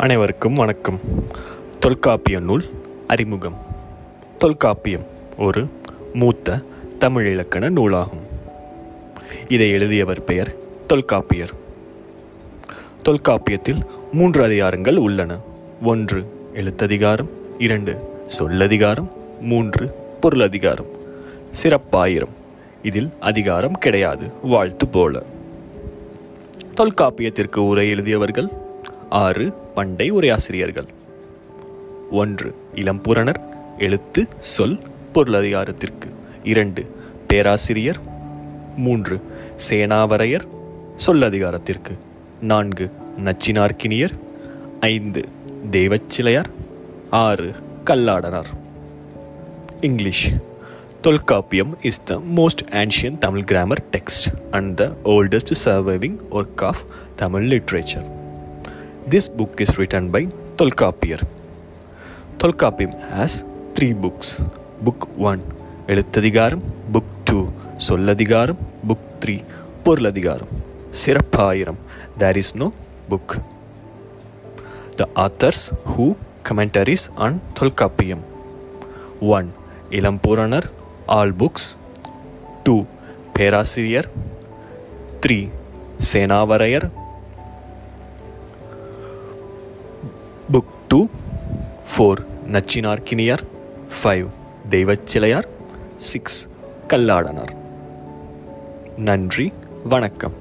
அனைவருக்கும் வணக்கம். தொல்காப்பிய நூல் அறிமுகம். தொல்காப்பியம் ஒரு மூத்த தமிழ் இலக்கண நூலாகும். இதை எழுதியவர் பெயர் தொல்காப்பியர். தொல்காப்பியத்தில் மூன்று அதிகாரங்கள் உள்ளன. ஒன்று எழுத்ததிகாரம். இரண்டு சொல்லதிகாரம். மூன்று பொருளதிகாரம். சிறப்பாயிரம். இதில் அதிகாரம் கிடையாது. வாழ்த்து போல. தொல்காப்பியத்திற்கு உரை எழுதியவர்கள் ஆறு பண்டை உரையாசிரியர்கள் ஒன்று இளம்பூரணர் எழுத்து சொல் பொருளதிகாரத்திற்கு. இரண்டு பேராசிரியர். மூன்று சேனாவரையர் சொல்லதிகாரத்திற்கு. நான்கு நச்சினார்க்கினியர். ஐந்து தேவச்சிலையார். ஆறு Kalladanar. English. Tolkappiyam is the most ancient Tamil grammar text and the oldest surviving work of Tamil literature This book is written by Tolkappiyar. Tolkappiyam has three books. Book 1 Ezhuthathikaram book two Sollathikaram book three Porulathikaram Sirappayiram there is no book the authors who commentaries on Tolkappiyam one Ilampuranar all books two Perasiriyar three Senavaraiyar book two four Nachchinarkkiniyar five Deivachilaiyar six Kalladanar நன்றி வணக்கம்.